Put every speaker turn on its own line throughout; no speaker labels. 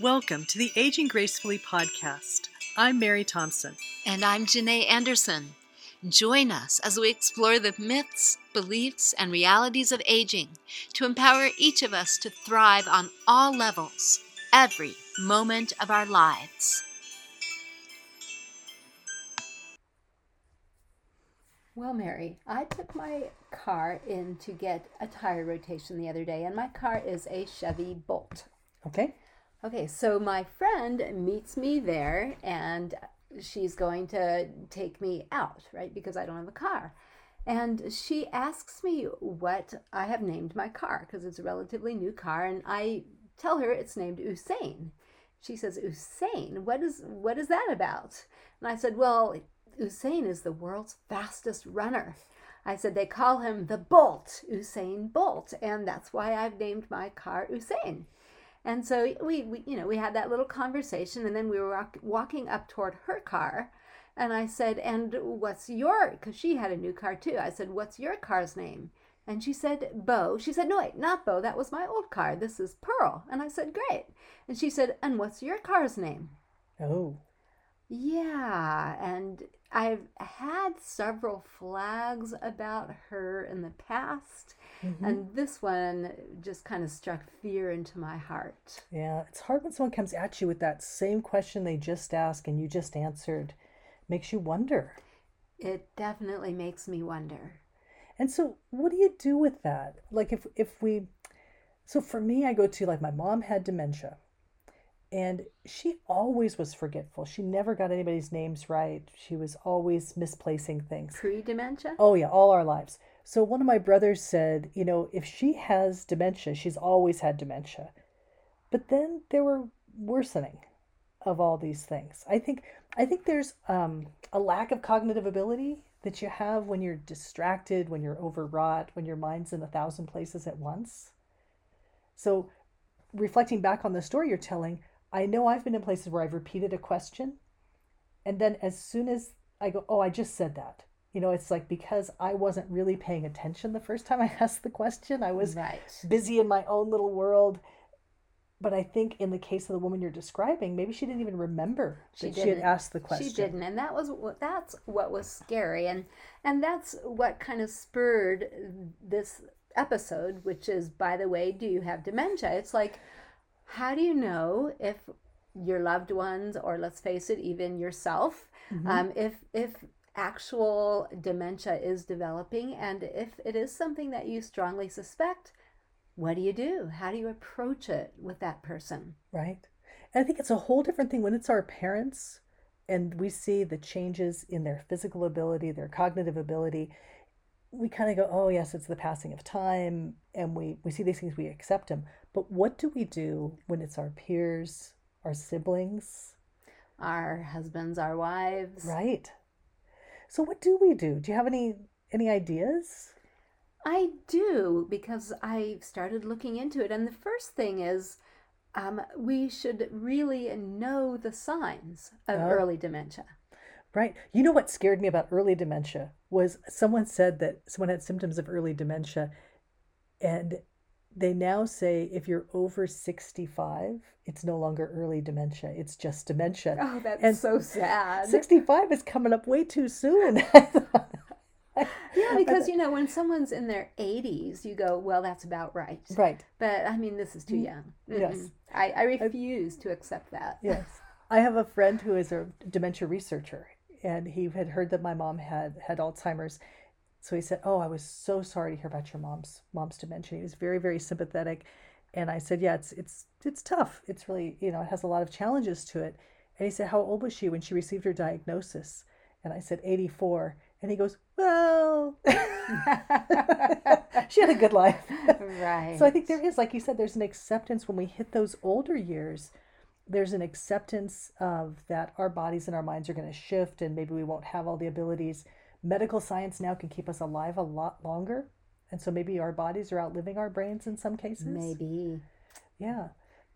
Welcome to the Aging Gracefully podcast. I'm Mary Thompson.
And I'm Janae Anderson. Join us as we explore the myths, beliefs, and realities of aging to empower each of us to thrive on all levels, every moment of our lives.
Well, Mary, I took my car in to get a tire rotation the other day, and my car is a Chevy Bolt.
Okay.
Okay, so my friend meets me there and she's going to take me out, right? Because I don't have a car. And she asks me what I have named my car because it's a relatively new car and I tell her it's named Usain. She says, "Usain, what is what is that about?" And I said, "Well, Usain is the world's fastest runner." I said they call him the Bolt, Usain Bolt, and that's why I've named my car Usain. And so we, we, you know, we had that little conversation, and then we were walk, walking up toward her car, and I said, "And what's your?" Because she had a new car too. I said, "What's your car's name?" And she said, "Bo." She said, "No, wait, not Bo. That was my old car. This is Pearl." And I said, "Great." And she said, "And what's your car's name?"
Oh.
Yeah, and I've had several flags about her in the past, mm-hmm. and this one just kind of struck fear into my heart.
Yeah, it's hard when someone comes at you with that same question they just asked and you just answered. Makes you wonder.
It definitely makes me wonder.
And so, what do you do with that? Like, if if we, so for me, I go to like my mom had dementia and she always was forgetful. She never got anybody's names right. She was always misplacing things.
Pre dementia?
Oh, yeah, all our lives. So one of my brothers said, you know, if she has dementia, she's always had dementia. But then there were worsening of all these things. I think I think there's um, a lack of cognitive ability that you have when you're distracted, when you're overwrought, when your mind's in a thousand places at once. So reflecting back on the story you're telling, I know I've been in places where I've repeated a question, and then as soon as I go, oh, I just said that. You know, it's like because I wasn't really paying attention the first time I asked the question, I was
right.
busy in my own little world. But I think in the case of the woman you're describing, maybe she didn't even remember
she
that
didn't.
she had asked the question.
She didn't, and that was what that's what was scary, and and that's what kind of spurred this episode, which is, by the way, do you have dementia? It's like how do you know if your loved ones or let's face it even yourself mm-hmm. um, if if actual dementia is developing and if it is something that you strongly suspect what do you do? How do you approach it with that person?
Right. And i think it's a whole different thing when it's our parents and we see the changes in their physical ability their cognitive ability we kind of go oh yes it's the passing of time and we we see these things we accept them but what do we do when it's our peers, our siblings,
our husbands, our wives?
Right. So what do we do? Do you have any any ideas?
I do because I started looking into it and the first thing is um, we should really know the signs of oh. early dementia.
Right. You know what scared me about early dementia was someone said that someone had symptoms of early dementia and they now say if you're over 65 it's no longer early dementia it's just dementia.
Oh that's and so sad.
65 is coming up way too soon.
Yeah because you know when someone's in their 80s you go well that's about right.
Right.
But i mean this is too young. mm yes I, I refuse to accept that.
Yes. I have a friend who is a dementia researcher and he had heard that my mom had had alzheimer's so he said, "Oh, I was so sorry to hear about your mom's mom's dementia." He was very very sympathetic, and I said, "Yeah, it's it's it's tough. It's really you know it has a lot of challenges to it." And he said, "How old was she when she received her diagnosis?" And I said, "84." And he goes, "Well, she had a good life."
right.
So I think there is, like you said, there's an acceptance when we hit those older years. There's an acceptance of that our bodies and our minds are going to shift, and maybe we won't have all the abilities medical science now can keep us alive a lot longer. And so maybe our bodies are outliving our brains in some cases.
Maybe.
Yeah.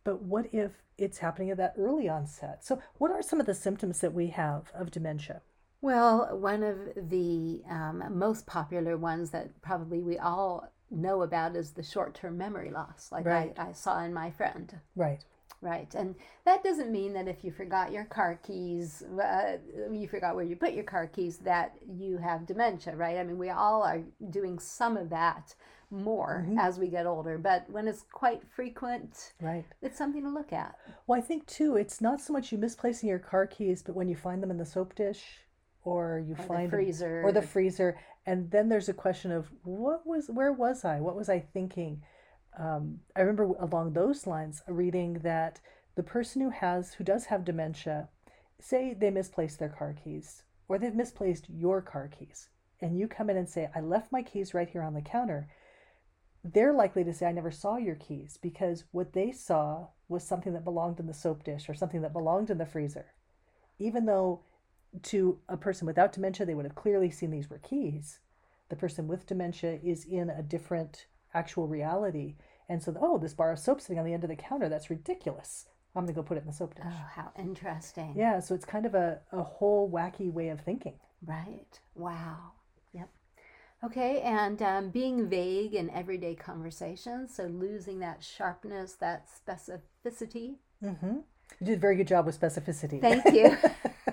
But what if it's happening at that early onset? So, what are some of the symptoms that we have of dementia?
Well, one of the um, most popular ones that probably we all know about is the short term memory loss, like right. I, I saw in my friend.
Right.
Right. And that doesn't mean that if you forgot your car keys, uh, you forgot where you put your car keys, that you have dementia, right? I mean, we all are doing some of that more
Mhm.
as we get older, but when it's quite frequent,
Right.
it's something to look at.
Well, I think too, it's not so much you misplacing your car keys, but when you find them in the soap dish or you
Or the
find them-
freezer.
or the freezer, and then there's a question of what was where was I? What was I thinking? Um, I remember along those lines reading that the person who has who does have dementia, say they misplaced their car keys or they've misplaced your car keys, and you come in and say, "I left my keys right here on the counter." They're likely to say, "I never saw your keys," because what they saw was something that belonged in the soap dish or something that belonged in the freezer, even though to a person without dementia, they would have clearly seen these were keys. The person with dementia is in a different actual reality. And so, oh, this bar of soap sitting on the end of the counter, that's ridiculous. I'm going to go put it in the soap dish.
Oh, how interesting.
Yeah, so it's kind of a, a whole wacky way of thinking.
Right. Wow. Yep. Okay, and um, being vague in everyday conversations, so losing that sharpness, that specificity.
Mm-hmm. You did a very good job with specificity.
Thank you.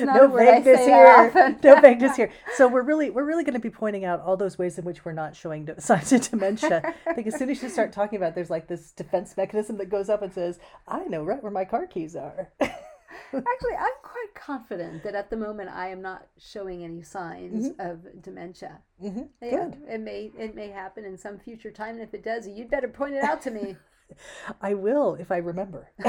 No vagueness here. no vagueness here. So we're really we're really going to be pointing out all those ways in which we're not showing signs of dementia. I think as soon as you start talking about, it, there's like this defense mechanism that goes up and says, "I know right where my car keys are."
Actually, I'm quite confident that at the moment I am not showing any signs of dementia.
hmm
Yeah,
Good.
it may it may happen in some future time, and if it does, you'd better point it out to me.
I will if I remember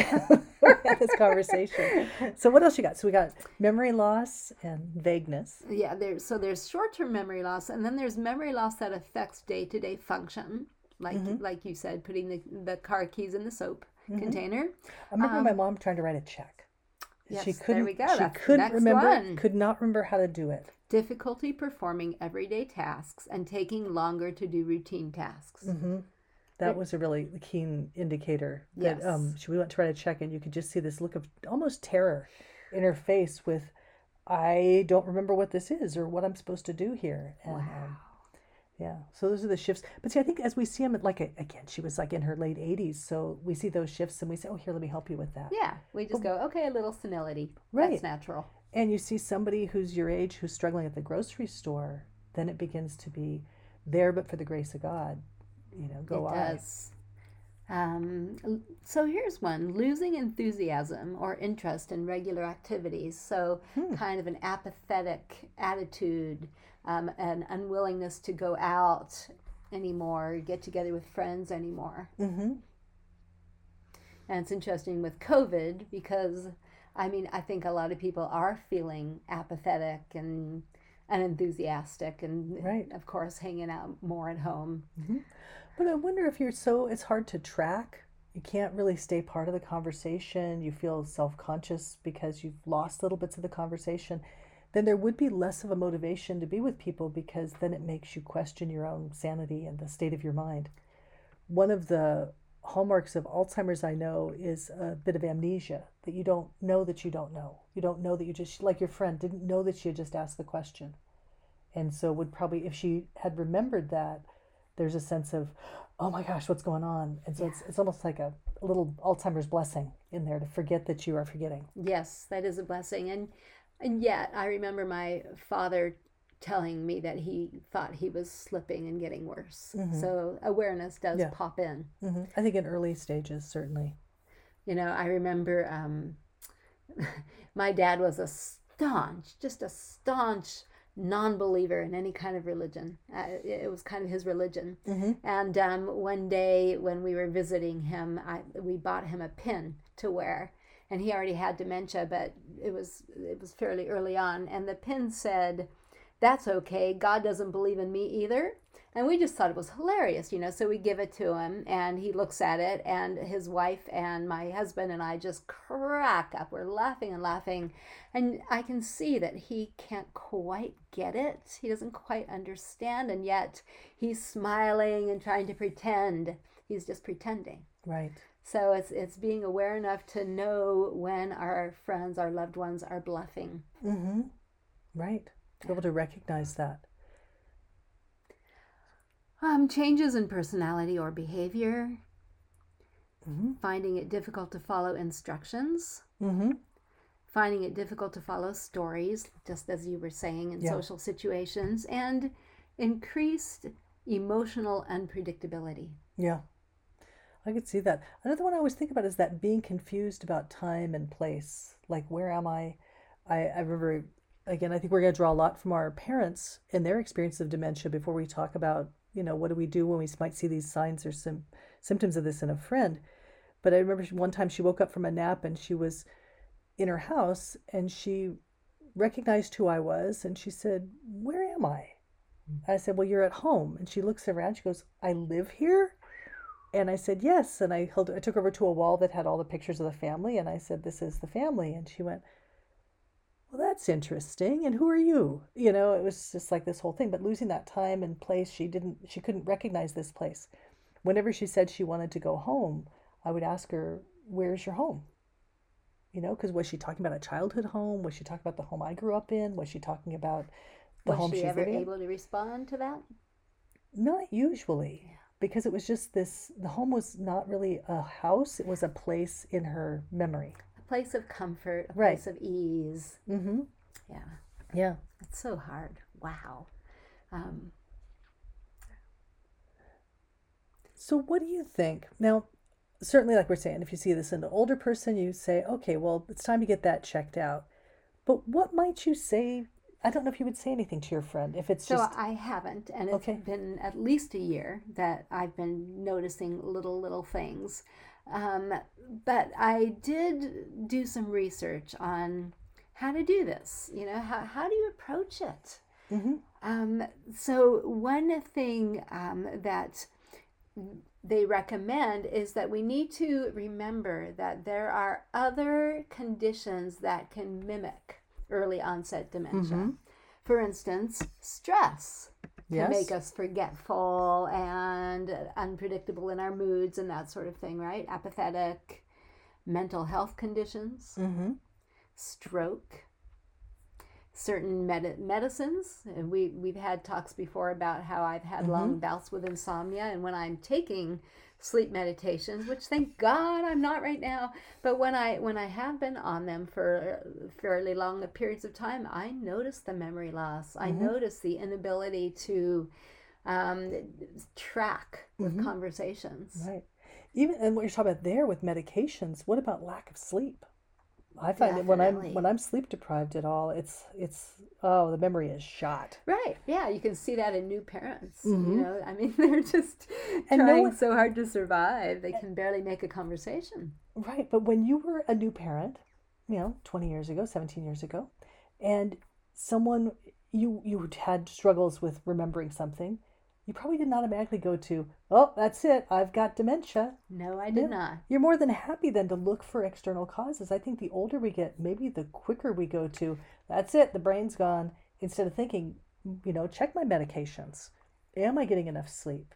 this conversation. So what else you got? So we got memory loss and vagueness.
Yeah, there's so there's short-term memory loss, and then there's memory loss that affects day-to-day function, like
Mm-hmm.
like you said, putting the the car keys in the soap container.
I remember my mom trying to write a check.
Um, Yes,
she
there
couldn't.
we go.
She
That's
couldn't remember.
one.
Could not remember how to do it.
Difficulty performing everyday tasks and taking longer to do routine tasks.
Mm-hmm. That was a really keen indicator that um,
Yes.
she went to write a check, and you could just see this look of almost terror in her face. With, I don't remember what this is or what I'm supposed to do here. And, um, yeah, so those are the shifts. But see, I think as we see them, like again, she was like in her late 80s, so we see those shifts, and we say, "Oh, here, let me help you with that."
Yeah, we just go, okay, a little senility.
Right.
That's natural.
and you see somebody who's your age who's struggling at the grocery store, then it begins to be there, but for the grace of God, you know, go
it does. Um, so here's one losing enthusiasm or interest in regular activities. So,
Hmm.
kind of an apathetic attitude, um, an unwillingness to go out anymore, get together with friends anymore.
Mm-hmm.
And it's interesting with COVID because, I mean, I think a lot of people are feeling apathetic and unenthusiastic, and
Right.
of course, hanging out more at home.
But I wonder if you're so, it's hard to track. You can't really stay part of the conversation. You feel self conscious because you've lost little bits of the conversation. Then there would be less of a motivation to be with people because then it makes you question your own sanity and the state of your mind. One of the hallmarks of Alzheimer's, I know, is a bit of amnesia that you don't know that you don't know. You don't know that you just, like your friend, didn't know that she had just asked the question. And so, would probably, if she had remembered that, there's a sense of, oh my gosh, what's going on? And so it's, it's almost like a, a little Alzheimer's blessing in there to forget that you are forgetting.
Yes, that is a blessing. And and yet I remember my father telling me that he thought he was slipping and getting worse. So awareness does
Yeah.
pop in.
hmm I think in early stages, certainly.
You know, I remember um, my dad was a staunch, just a staunch non-believer in any kind of religion. Uh, it it was kind of his religion. And um, one day when we were visiting him, I, we bought him a pin to wear, and he already had dementia, but it was it was fairly early on, and the pin said, "That's okay. God doesn't believe in me either." And we just thought it was hilarious, you know. So we give it to him, and he looks at it, and his wife and my husband and I just crack up. We're laughing and laughing, and I can see that he can't quite get it. He doesn't quite understand, and yet he's smiling and trying to pretend. He's just pretending.
Right.
So it's it's being aware enough to know when our friends, our loved ones are bluffing.
Mm-hmm. Right. To be able to recognize that.
Um, changes in personality or behavior.
Mm-hmm.
finding it difficult to follow instructions,
Mm-hmm.
finding it difficult to follow stories, just as you were saying in
Yeah.
social situations, and increased emotional unpredictability.
Yeah. I could see that. Another one I always think about is that being confused about time and place. Like, where am I? I, I remember, again, I think we're going to draw a lot from our parents and their experience of dementia before we talk about, you know, what do we do when we might see these signs or some symptoms of this in a friend. But I remember one time she woke up from a nap and she was in her house and she recognized who I was and she said, Where am I? Hmm. I said, Well, you're at home. And she looks around. She goes, I live here? And I said, Yes. And I held, I took her over to a wall that had all the pictures of the family. And I said, This is the family. And she went, Well, that's interesting. And who are you? You know, it was just like this whole thing. But losing that time and place, she didn't, she couldn't recognize this place. Whenever she said she wanted to go home, I would ask her, Where's your home? You know, because was she talking about a childhood home? Was she talking about the home I grew up in? Was she talking about the
Was
home
she
she's
ever
in?
able to respond to that?
Not usually, because it was just this the home was not really a house, it was a place in her memory.
Place of comfort, a
Right.
place of ease.
Mm-hmm.
Yeah,
Yeah.
it's so hard. Wow. Um,
So what do you think? Now, certainly like we're saying, if you see this in an older person, you say, okay, well, it's time to get that checked out. But what might you say? I don't know if you would say anything to your friend if it's
so
just
I haven't, and it's
Okay.
been at least a year that I've been noticing little little things. Um, but I did do some research on how to do this. You know, how how do you approach it?
Mhm.
Um, so one thing um, that they recommend is that we need to remember that there are other conditions that can mimic early onset dementia.
Mhm.
For instance, stress
yes,
make us forgetful and unpredictable in our moods and that sort of thing, right? Apathetic, mental health conditions,
mm-hmm.
stroke, certain med- medicines. And we we've had talks before about how I've had long bouts with insomnia, and when I'm taking sleep meditations, which thank God I'm not right now, but when I when I have been on them for fairly long periods of time, I notice the memory loss. I notice the inability to um, track with conversations.
right. Even and what you're talking about there with medications, what about lack of sleep? I find that when I'm when I'm sleep deprived at all, it's it's oh the memory is shot.
Right. Yeah, you can see that in new parents.
Mhm.
You know, I mean, they're just
And no
trying
one-
so hard to survive. They can barely make a conversation.
Right, but when you were a new parent, you know, 20 years ago, 17 years ago, and someone you you had struggles with remembering something, you probably didn't automatically go to, "Oh, that's it. I've got dementia."
No, I did
Yeah.
not.
You're more than happy then to look for external causes. I think the older we get, maybe the quicker we go to, "That's it. The brain's gone." Instead of thinking, you know, check my medications. Am I getting enough sleep?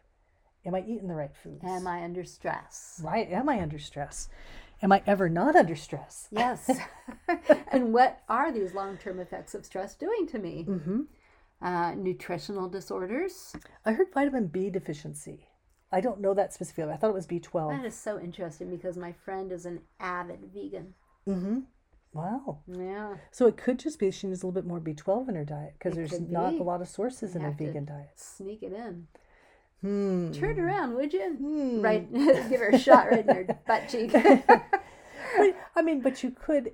Am I eating the right foods?
Am I under stress?
Right. Am I under stress? Am I ever not under stress?
Yes. and what are these long term effects of stress doing to me?
Mm-hmm.
Uh, nutritional disorders.
I heard vitamin B deficiency. I don't know that specifically. I thought it was B12.
That is so interesting because my friend is an avid vegan.
Mm-hmm. Wow.
Yeah.
So it could just be she needs a little bit more B12 in her diet because there's not
be.
a lot of sources in a vegan diet.
Sneak it in.
Hmm.
Turn around, would you?
Hmm.
Right. Give her a shot right in her butt cheek.
But, I mean, but you could.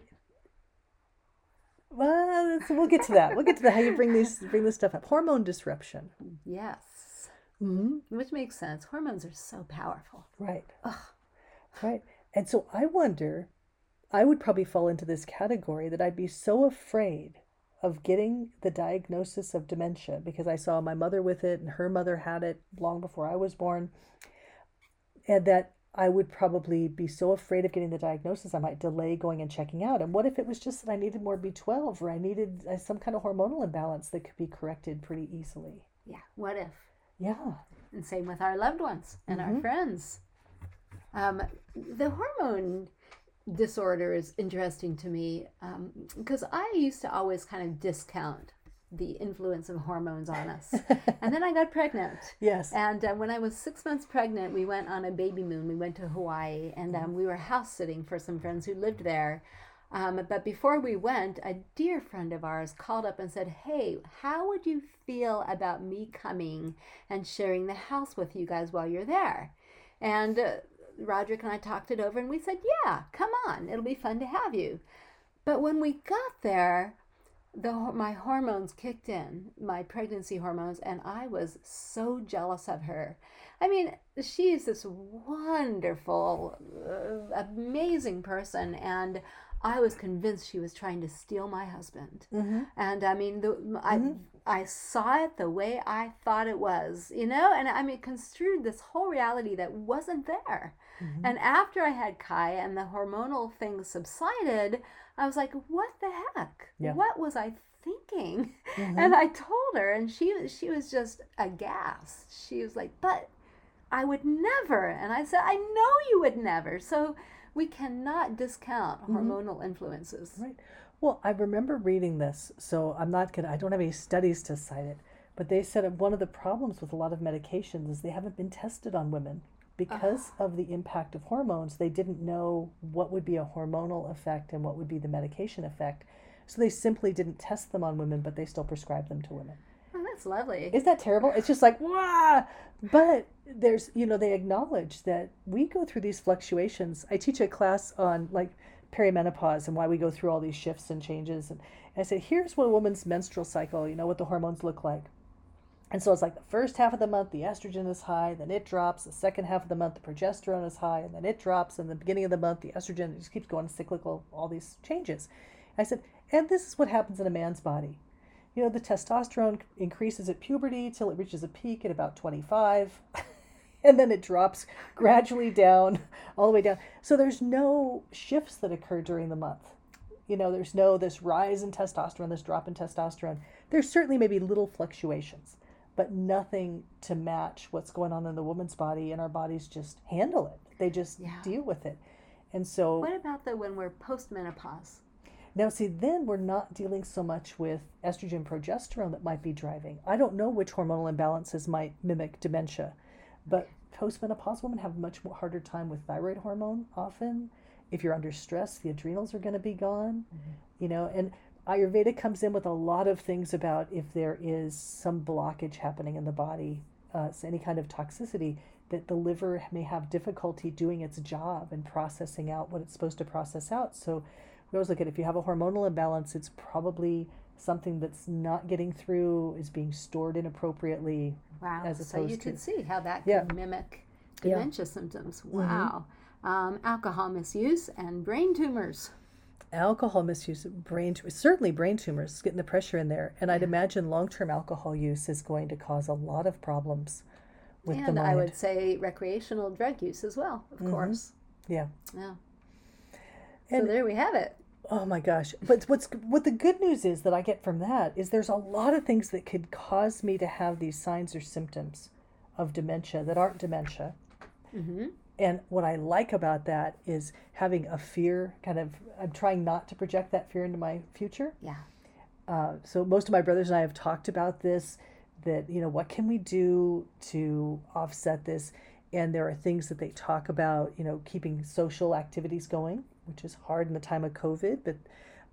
Well, we'll get to that. We'll get to the how you bring these bring this stuff up. Hormone disruption.
yes.
Mm-hmm.
Which makes sense. Hormones are so powerful.
Right. Right. And so I wonder, I would probably fall into this category that I'd be so afraid of getting the diagnosis of dementia because I saw my mother with it and her mother had it long before I was born. And that I would probably be so afraid of getting the diagnosis, I might delay going and checking out. And what if it was just that I needed more B12 or I needed uh, some kind of hormonal imbalance that could be corrected pretty easily?
Yeah. What if?
Yeah.
And same with our loved ones and our friends. Um, the hormone disorder is interesting to me because I used to always kind of discount the influence of hormones on us. and then I got pregnant.
Yes.
And uh, when I was six months pregnant, we went on a baby moon. We went to Hawaii and um, we were house sitting for some friends who lived there. Um, but before we went, a dear friend of ours called up and said, Hey, how would you feel about me coming and sharing the house with you guys while you're there? And uh, Roderick and I talked it over and we said, Yeah, come on. It'll be fun to have you. But when we got there, the my hormones kicked in, my pregnancy hormones, and I was so jealous of her. I mean, she is this wonderful, uh, amazing person, and I was convinced she was trying to steal my husband.
Mm-hmm.
And I mean, the, I I saw it the way I thought it was, you know, and I mean, construed this whole reality that wasn't there.
Mm-hmm.
And after I had Kai and the hormonal thing subsided, I was like, what the heck?
Yeah.
What was I thinking?
Mhm.
And I told her, and she she was just aghast. She was like, but I would never. And I said, I know you would never. So we cannot discount hormonal influences.
Right. Well, I remember reading this, so I'm not gonna. I don't have any studies to cite it, but they said one of the problems with a lot of medications is they haven't been tested on women because ah. of the impact of hormones. They didn't know what would be a hormonal effect and what would be the medication effect, so they simply didn't test them on women, but they still prescribed them to women.
Oh, that's lovely.
Isn't that terrible? It's just like, wow. But there's, you know, they acknowledge that we go through these fluctuations. I teach a class on like perimenopause and why we go through all these shifts and changes. And, I said, here's what a woman's menstrual cycle, you know, what the hormones look like. And so it's like the first half of the month, the estrogen is high, then it drops. The second half of the month, the progesterone is high, and then it drops. And the beginning of the month, the estrogen just keeps going cyclical, all these changes. I said, and this is what happens in a man's body. You know, the testosterone increases at puberty till it reaches a peak at about 25, and then it drops gradually down, all the way down. So there's no shifts that occur during the month. You know, there's no this rise in testosterone, this drop in testosterone. There's certainly maybe little fluctuations, but nothing to match what's going on in the woman's body, and our bodies just handle it. They just
Yeah.
deal with it. And so
What about the when we're postmenopause?
now, see, then we're not dealing so much with estrogen progesterone that might be driving. I don't know which hormonal imbalances might mimic dementia, but postmenopausal women have much more harder time with thyroid hormone often. If you're under stress, the adrenals are going to be gone, you know, and Ayurveda comes in with a lot of things about if there is some blockage happening in the body, uh, so any kind of toxicity, that the liver may have difficulty doing its job and processing out what it's supposed to process out. So we always look at if you have a hormonal imbalance, it's probably something that's not getting through, is being stored inappropriately.
Wow. So you
to-
see how that
Yeah.
could mimic
Yeah.
dementia symptoms. Wow. Um, alcohol misuse and brain tumors.
Alcohol misuse, brain tu- certainly brain tumors, getting the pressure in there, and I'd imagine long-term alcohol use is going to cause a lot of problems with the
and
mind.
I would say recreational drug use as well, of course.
Yeah.
Yeah. so there we have it.
Oh my gosh. But what's what the good news is that I get from that is there's a lot of things that could cause me to have these signs or symptoms of dementia that aren't dementia.
hmm
And what I like about that is having a fear kind of I'm trying not to project that fear into my future.
Yeah.
Uh, so most of my brothers and I have talked about this that you know what can we do to offset this and there are things that they talk about you know keeping social activities going which is hard in the time of covid but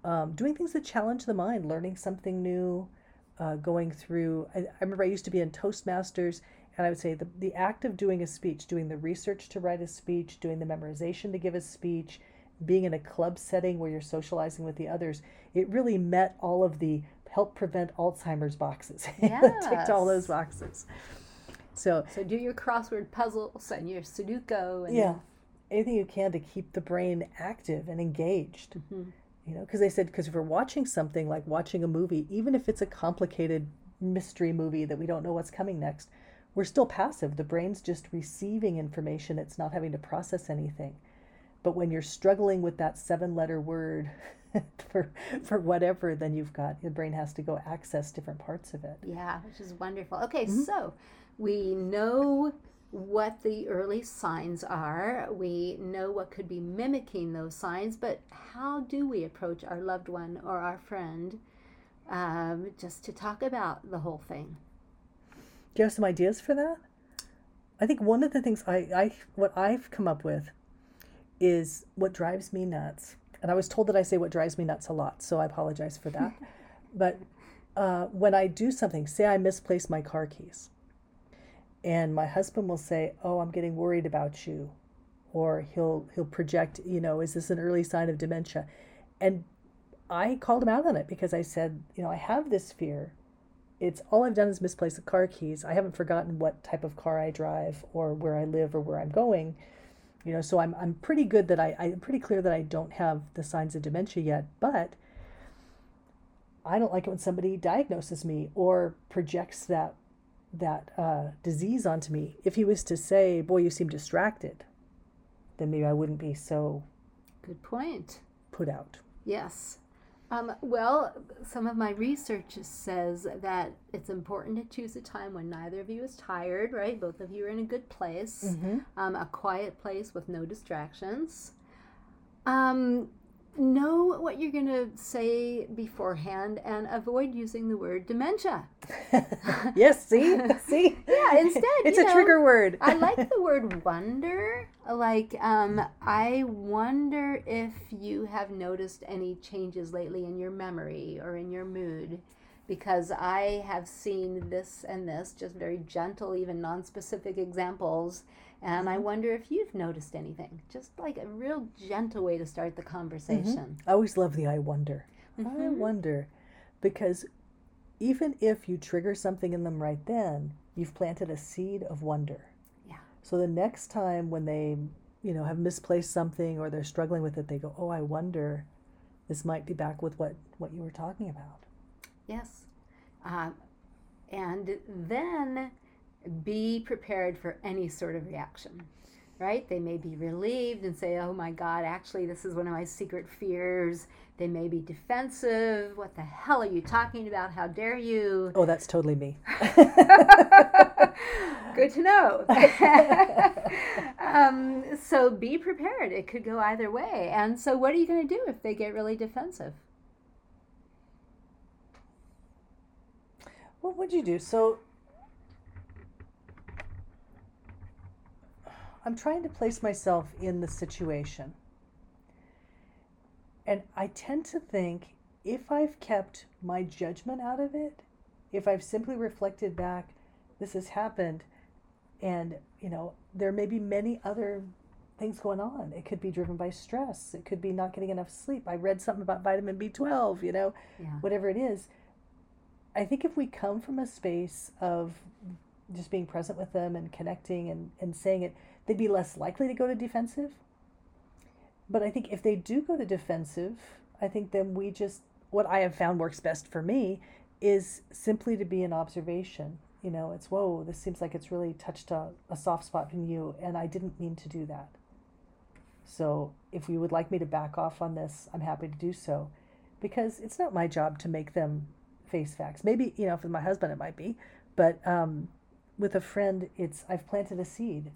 um, doing things that challenge the mind learning something new uh, going through I, I remember i used to be in toastmasters and i would say the, the act of doing a speech doing the research to write a speech doing the memorization to give a speech being in a club setting where you're socializing with the others, it really met all of the help prevent Alzheimer's boxes. Ticked all those boxes. So
So do your crossword puzzles and your Sudoku. And
yeah, anything you can to keep the brain active and engaged.
Mhm.
You know, because they said because if we're watching something like watching a movie, even if it's a complicated mystery movie that we don't know what's coming next, we're still passive. The brain's just receiving information; it's not having to process anything. But when you're struggling with that seven-letter word for for whatever, then you've got the brain has to go access different parts of it.
Yeah, which is wonderful. Okay,
Mm-hmm.
so we know what the early signs are. We know what could be mimicking those signs, but how do we approach our loved one or our friend um, just to talk about the whole thing.
Do you have some ideas for that? I think one of the things I, I what I've come up with is what drives me nuts. And I was told that I say what drives me nuts a lot, so I apologize for that. but uh, when I do something, say I misplace my car keys, and my husband will say, "Oh, I'm getting worried about you," or he'll he'll project, you know, is this an early sign of dementia? And I called him out on it because I said, you know, I have this fear. It's all I've done is misplace the car keys. I haven't forgotten what type of car I drive or where I live or where I'm going. You know, so I'm I'm pretty good that I I'm pretty clear that I don't have the signs of dementia yet, but I don't like it when somebody diagnoses me or projects that that uh, disease onto me. If he was to say, "Boy, you seem distracted," then maybe I wouldn't be so
Good point.
put out.
Yes. Um, well, some of my research says that it's important to choose a time when neither of you is tired, right? Both of you are in a good place,
Mm-hmm.
um, a quiet place with no distractions. Um, know what you're going to say beforehand and avoid using the word dementia.
yes, see, see.
Yeah, instead,
it's a
know,
trigger word.
I like the word wonder. Like, um, I wonder if you have noticed any changes lately in your memory or in your mood. Because I have seen this and this, just very gentle, even non specific examples. And I wonder if you've noticed anything. Just like a real gentle way to start the conversation.
I always love the I wonder. I
Mhm.
wonder because even if you trigger something in them right then, you've planted a seed of wonder.
Yeah.
So the next time when they, you know, have misplaced something or they're struggling with it, they go, "Oh, I wonder this might be back with what what you were talking about."
Yes. Uh, and then be prepared for any sort of reaction, right? They may be relieved and say, oh my God, actually, this is one of my secret fears. They may be defensive. What the hell are you talking about? How dare you?
Oh, that's totally me.
Good to know. um, so be prepared. It could go either way. And so, what are you going to do if they get really defensive?
What would you do? So I'm trying to place myself in the situation. And I tend to think if I've kept my judgment out of it, if I've simply reflected back, this has happened, and, you know, there may be many other things going on. It could be driven by stress, it could be not getting enough sleep. I read something about vitamin B12, you know,
Yeah.
whatever it is. I think if we come from a space of just being present with them and connecting and, and saying it, they'd be less likely to go to defensive. But I think if they do go to defensive, I think then we just, what I have found works best for me is simply to be an observation. You know, it's, whoa, this seems like it's really touched a, a soft spot in you, and I didn't mean to do that. So if you would like me to back off on this, I'm happy to do so. Because it's not my job to make them face facts. Maybe, you know, for my husband it might be, but um, with a friend, it's I've planted a seed.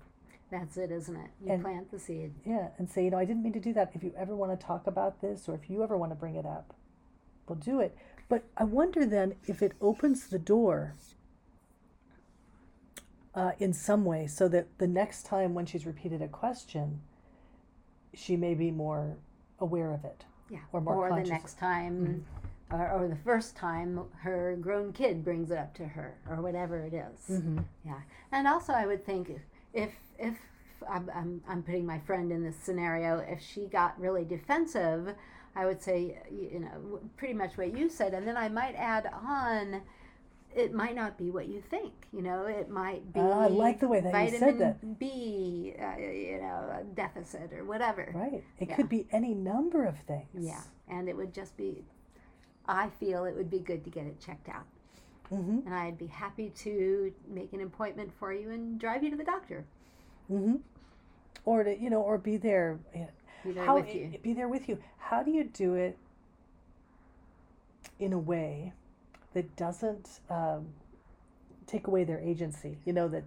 That's it, isn't it? You
And-
plant the seed.
Yeah, and say, you know, I didn't mean to do that. If you ever want to talk about this or if you ever want to bring it up, we'll do it. But I wonder then if it opens the door uh, in some way so that the next time when she's repeated a question, she may be more aware of it.
Yeah.
Or more
Or
the
next time, or, or the first time her grown kid brings it up to her, or whatever it is.
Mm-hmm.
Yeah. And also, I would think if if I'm, I'm, I'm putting my friend in this scenario, if she got really defensive, I would say, you know, pretty much what you said, and then I might add on. It might not be what you think. You know, it might be.
Ah, I like the way that you
vitamin
said that.
B, uh, you know, a deficit or whatever.
Right. It
Yeah.
could be any number of things.
Yeah, and it would just be, I feel it would be good to get it checked out.
Mm-hmm.
And I'd be happy to make an appointment for you and drive you to the doctor.
Mm-hmm. Or to, you know, or be there.
Be there
How
with you.
be there with you? How do you do it in a way that doesn't um, take away their agency? You know that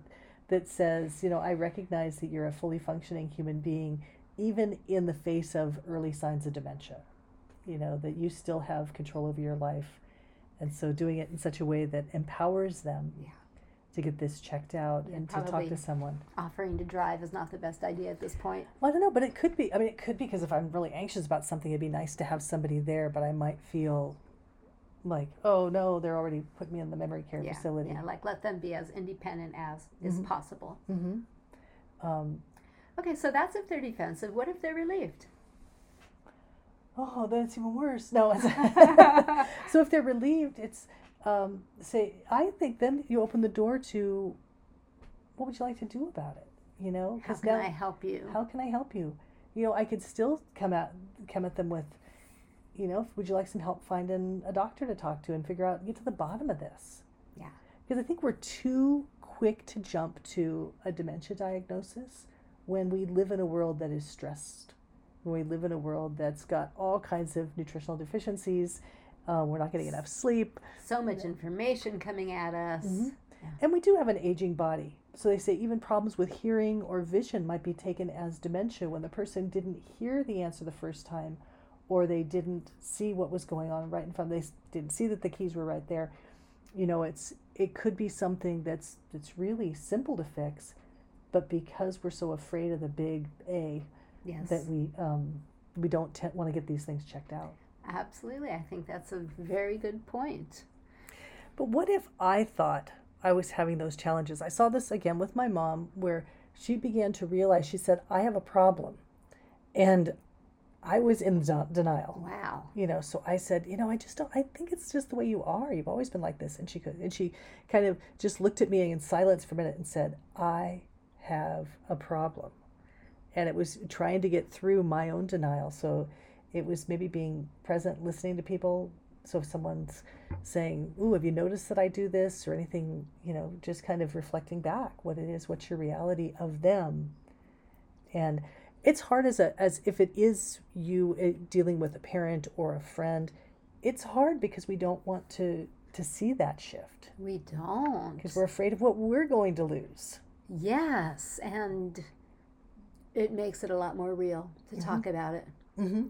that says, you know, I recognize that you're a fully functioning human being, even in the face of early signs of dementia. You know that you still have control over your life, And so doing it in such a way that empowers them
Yeah.
To get this checked out
Yeah,
and to talk to someone.
Offering to drive is not the best idea at this point.
Well, I don't know, but it could be. I mean, it could be because if I'm really anxious about something, it'd be nice to have somebody there, but I might feel like, oh no, they're already put me in the memory care
Yeah,
facility.
yeah, like let them be as independent as is
Mhm.
possible.
Mm-hmm. Um,
Okay, so that's if they're defensive. What if they're relieved?
oh, then it's even worse. No. so if they're relieved, it's um, say I think then you open the door to what would you like to do about it? You know,
How can
now-
I help you?
how can I help you? You know, I could still come at come at them with, you know, would you like some help finding a doctor to talk to and figure out get to the bottom of this?
Yeah.
Because I think we're too quick to jump to a dementia diagnosis when we live in a world that is stressed, when we live in a world that's got all kinds of nutritional deficiencies. Uh, we're not getting enough sleep.
So much information coming at us.
Mhm. And we do have an aging body. So they say even problems with hearing or vision might be taken as dementia when the person didn't hear the answer the first time or they didn't see what was going on right in front. Of they didn't see that the keys were right there. You know, it's it could be something that's that's really simple to fix, but because we're so afraid of the big A
Yes.
that we um, we don't te- want to get these things checked out.
Absolutely. I think that's a very good point.
But what if I thought I was having those challenges? I saw this again with my mom where she began to realize, she said, I have a problem. And I was in denial.
Wow.
You know, so I said, you know, I just don't. I think it's just the way you are. You've always been like this, and she could, and she kind of just looked at me in silence for a minute and said, "I have a problem," and it was trying to get through my own denial. So it was maybe being present, listening to people. So if someone's saying, "Ooh, have you noticed that I do this?" or anything, you know, just kind of reflecting back what it is, what's your reality of them, and it's hard as a as if it is you uh, dealing with a parent or a friend it's hard because we don't want to to see that shift
We don't.
because we're afraid of what we're going to lose
Yes, and it makes it a lot more real to talk about it.
mm-hmm.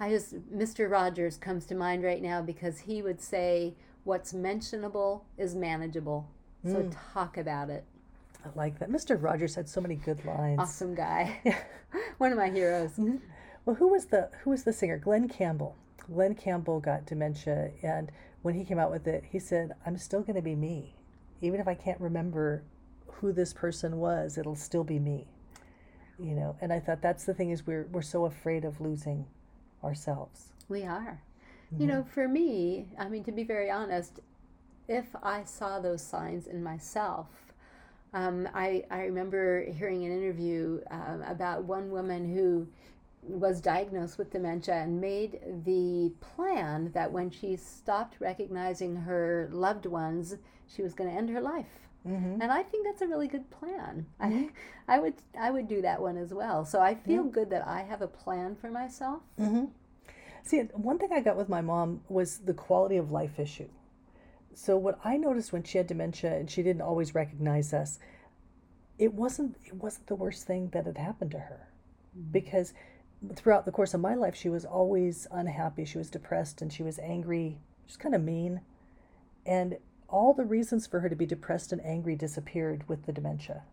I just, Mr. Rogers comes to mind right now because he would say, What's mentionable is manageable. So
Mm.
talk about it.
i like that mr rogers had so many good lines
Awesome guy.
Yeah.
One of my heroes.
well who was the who was the singer Glen Campbell Glen Campbell got dementia and when he came out with it he said i'm still going to be me even if i can't remember who this person was it'll still be me you know and i thought that's the thing is we're we're so afraid of losing ourselves
We are.
Mm-hmm.
You know, for me, I mean, to be very honest, if I saw those signs in myself, um, I, I remember hearing an interview um, about one woman who was diagnosed with dementia and made the plan that when she stopped recognizing her loved ones, she was going to end her life.
Mm-hmm.
And I think that's a really good plan. I, I would I would do that one as well. So I feel good that I have a plan for myself.
Mm-hmm. See, one thing I got with my mom was the quality of life issue. So what I noticed when she had dementia and she didn't always recognize us, it wasn't it wasn't the worst thing that had happened to her, because throughout the course of my life she was always unhappy, she was depressed, and she was angry, just kind of mean, and all the reasons for her to be depressed and angry disappeared with the dementia.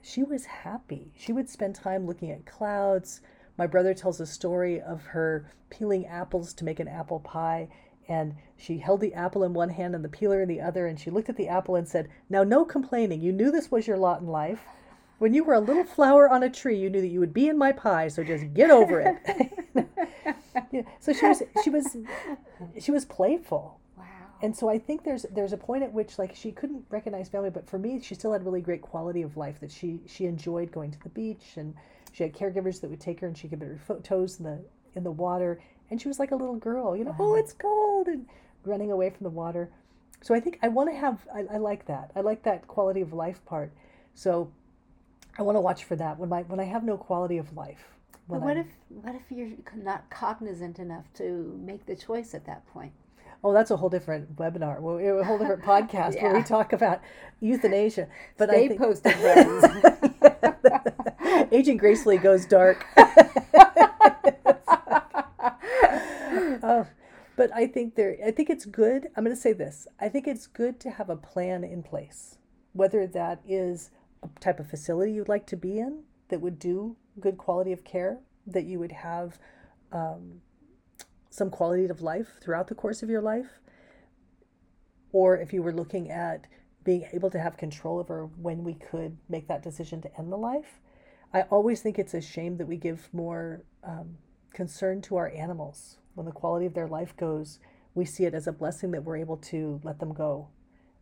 She was happy. She would spend time looking at clouds. My brother tells a story of her peeling apples to make an apple pie. And she held the apple in one hand and the peeler in the other. And she looked at the apple and said, Now, no complaining. You knew this was your lot in life. When you were a little flower on a tree, you knew that you would be in my pie. So just get over it. So she was, she was, she was playful. And so I think there's there's a point at which like she couldn't recognize family, but for me, she still had really great quality of life. That she she enjoyed going to the beach, and she had caregivers that would take her, and she could put her toes in the in the water, and she was like a little girl, you know. Oh, it's cold, and running away from the water. So I think I want to have I, I like that. I like that quality of life part. So I want to watch for that when my when I have no quality of life.
But what
I'm-
if what if you're not cognizant enough to make the choice at that point?
Oh, that's a whole different webinar, well, a whole different podcast where we talk about euthanasia. But
Stay
I think
posted, friends.
Aging Gracefully goes dark. oh, but I think there I think it's good. I'm going to say this. I think it's good to have a plan in place. Whether that is a type of facility you'd like to be in that would do good quality of care, that you would have um, some quality of life throughout the course of your life, or if you were looking at being able to have control over when we could make that decision to end the life. I always think it's a shame that we give more um, concern to our animals when the quality of their life goes. We see it as a blessing that we're able to let them go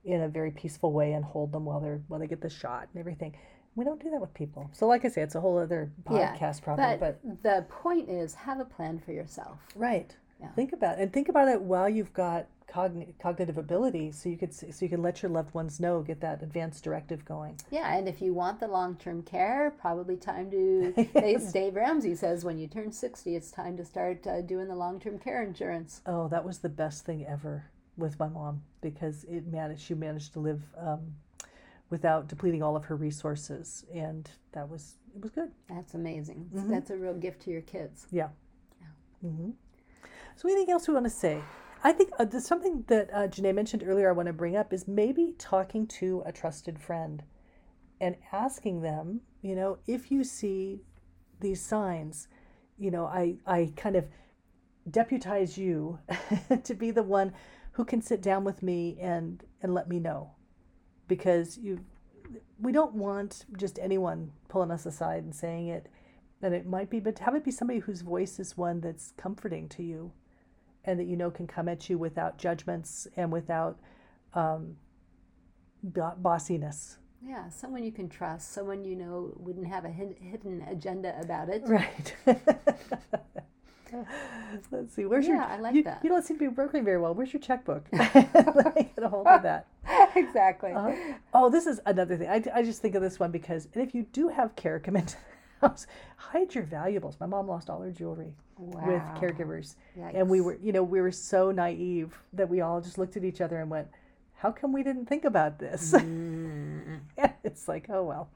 in a very peaceful way and hold them while they're while they get the shot and everything. We don't do that with people. So, like I say, it's a whole other podcast
yeah,
probably.
But,
but
the point is, have a plan for yourself.
right,
Yeah.
think about it and think about it while you've got cogn- cognitive ability, so you could so you can let your loved ones know, get that advanced directive going.
Yeah, and if you want the long term care, probably time to.
Yes.
Dave Ramsey says when you turn 60, it's time to start uh, doing the long term care insurance.
Oh, that was the best thing ever with my mom because it managed. She managed to live um, without depleting all of her resources, and that was it was good.
That's amazing.
Mhm.
That's a real gift to your kids.
Yeah. hmm So, anything else we want to say? I think uh, there's something that uh, Janae mentioned earlier. I want to bring up is maybe talking to a trusted friend and asking them, you know, if you see these signs, you know, I I kind of deputize you to be the one who can sit down with me and and let me know because you we don't want just anyone pulling us aside and saying it and it might be but have it be somebody whose voice is one that's comforting to you and that you know can come at you without judgments and without um, bossiness
Yeah, someone you can trust, someone you know wouldn't have a hidden agenda about it.
right let's see where's your
Yeah, I like
you,
that.
you don't seem to be working very well where's your checkbook let me get a hold of that
exactly.
Uh-huh. Oh, this is another thing. I, I just think of this one because, and if you do have care come into house, hide your valuables. My mom lost all her jewelry with
Wow.
caregivers. And we were, you know, we were so naive that we all just looked at each other and went, how come we didn't think about this?
Mm.
it's like, oh, well.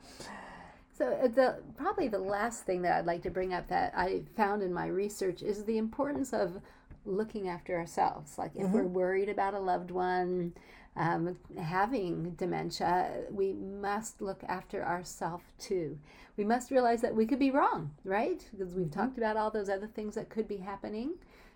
So uh, the probably the last thing that I'd like to bring up that I found in my research is the importance of looking after ourselves. Like if we're worried about a loved one um, having dementia, we must look after ourselves too. We must realize that we could be wrong, right? Because we've talked about all those other things that could be happening.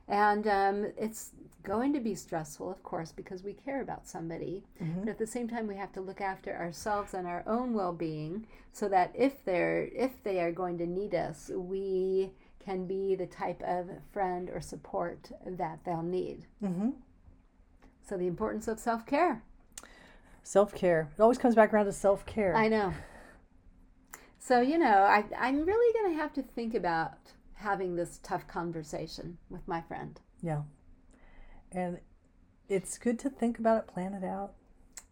And um, it's going to be stressful, of course, because we care about somebody. But at the same time, we have to look after ourselves and our own well-being, so that if they're if they are going to need us, we can be the type of friend or support that they'll need.
hmm
So the importance of self-care.
Self care. It always comes back around to self care.
I know. So you know, I I'm really going to have to think about having this tough conversation with my friend.
Yeah. And it's good to think about it, plan it out,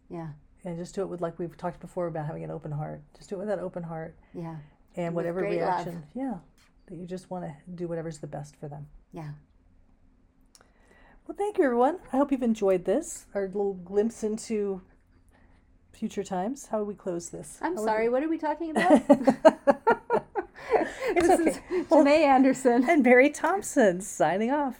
Yeah,
and just do it with, like we've talked before about having an open heart. Just do it with that open heart.
yeah,
and
With
whatever
great love.
reaction yeah that you just want to do whatever's the best for them
yeah.
Well thank you everyone i hope you've enjoyed this our little glimpse into future times how do we close this
I'm
How
sorry.
we-
What are we talking about?
It's
this
okay.
is Janae Anderson.
and mary thompson signing off